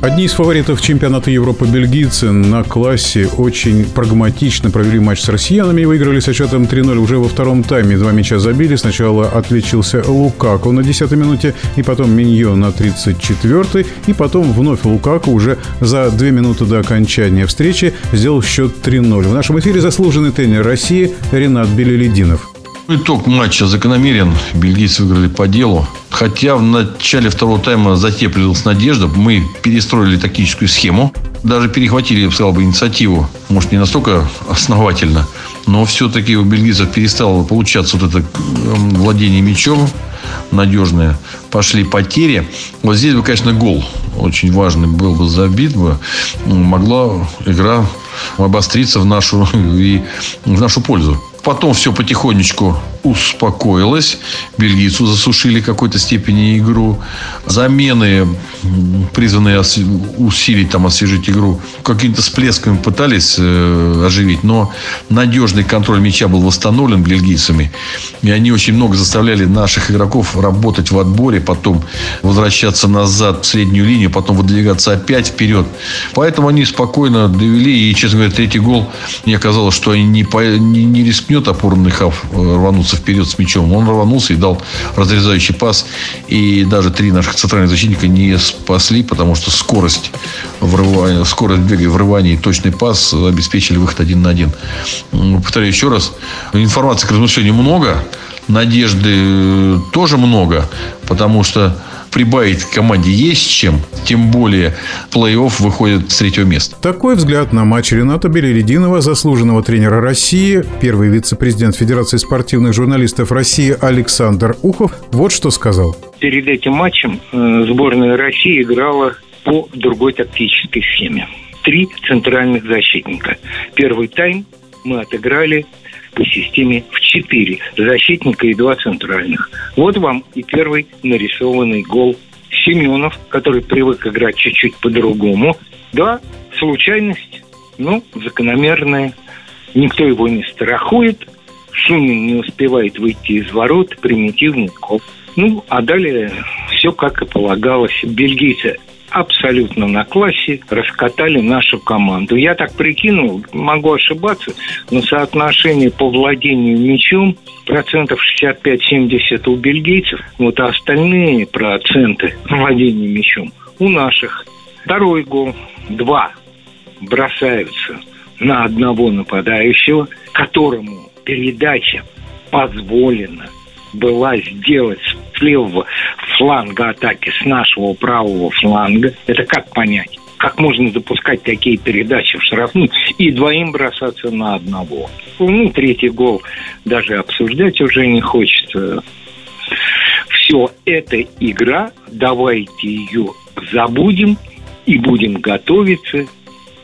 Одни из фаворитов чемпионата Европы бельгийцы на классе очень прагматично провели матч с россиянами и выиграли со счетом 3-0 уже во втором тайме. Два мяча забили. Сначала отличился Лукаку на 10-й минуте, и потом Миньо на 34-й, и потом вновь Лукаку уже за две минуты до окончания встречи сделал счет 3-0. В нашем эфире заслуженный тренер России Ренат Белелединов. Итог матча закономерен. Бельгийцы выиграли по делу. Хотя в начале второго тайма затеплилась надежда. Мы перестроили тактическую схему. Даже перехватили, я бы сказал, бы, инициативу. Может, не настолько основательно. Но все-таки у бельгийцев перестало получаться вот это эм, владение мячом надежное. Пошли потери. Вот здесь бы, конечно, гол очень важный был бы забит бы. Могла игра обостриться в нашу, и в нашу пользу. Потом все потихонечку успокоилось. Бельгийцу засушили какой-то степени игру. Замены, призванные усилить, там, освежить игру, какими-то всплесками пытались э, оживить. Но надежный контроль мяча был восстановлен бельгийцами. И они очень много заставляли наших игроков работать в отборе, потом возвращаться назад в среднюю линию, потом выдвигаться опять вперед. Поэтому они спокойно довели. И, честно говоря, третий гол, мне казалось, что они не, по, не, не рискнет опорный хав э, рвануться вперед с мячом. Он рванулся и дал разрезающий пас. И даже три наших центральных защитника не спасли, потому что скорость, врывания, скорость бега и врывания и точный пас обеспечили выход один на один. Повторяю еще раз. Информации к размышлению много. Надежды тоже много. Потому что прибавить команде есть чем, тем более плей-офф выходит с третьего места. Такой взгляд на матч Рената Белеридинова, заслуженного тренера России, первый вице-президент Федерации спортивных журналистов России Александр Ухов, вот что сказал. Перед этим матчем э, сборная России играла по другой тактической схеме. Три центральных защитника. Первый тайм мы отыграли по системе 4 защитника и два центральных. Вот вам и первый нарисованный гол Семенов, который привык играть чуть-чуть по-другому. Да, случайность, ну, закономерная. Никто его не страхует. Шумин не успевает выйти из ворот, примитивный гол. Ну, а далее все как и полагалось. Бельгийцы абсолютно на классе раскатали нашу команду. Я так прикинул, могу ошибаться, но соотношение по владению мячом процентов 65-70 у бельгийцев, вот а остальные проценты владения мячом у наших. Второй гол. Два бросаются на одного нападающего, которому передача позволена была сделать с левого фланга атаки, с нашего правого фланга. Это как понять? Как можно допускать такие передачи в штрафную и двоим бросаться на одного? Ну, третий гол даже обсуждать уже не хочется. Все, это игра, давайте ее забудем и будем готовиться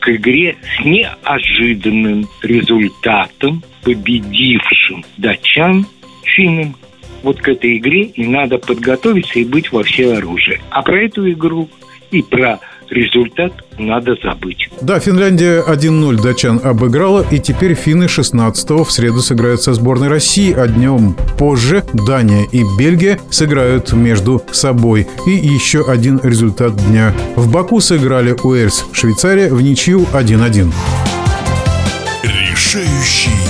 к игре с неожиданным результатом, победившим датчан финнам вот к этой игре и надо подготовиться и быть во все оружие. А про эту игру и про результат надо забыть. Да, Финляндия 1-0 датчан обыграла, и теперь финны 16-го в среду сыграют со сборной России, а днем позже Дания и Бельгия сыграют между собой. И еще один результат дня. В Баку сыграли Уэльс, Швейцария в ничью 1-1. Решающий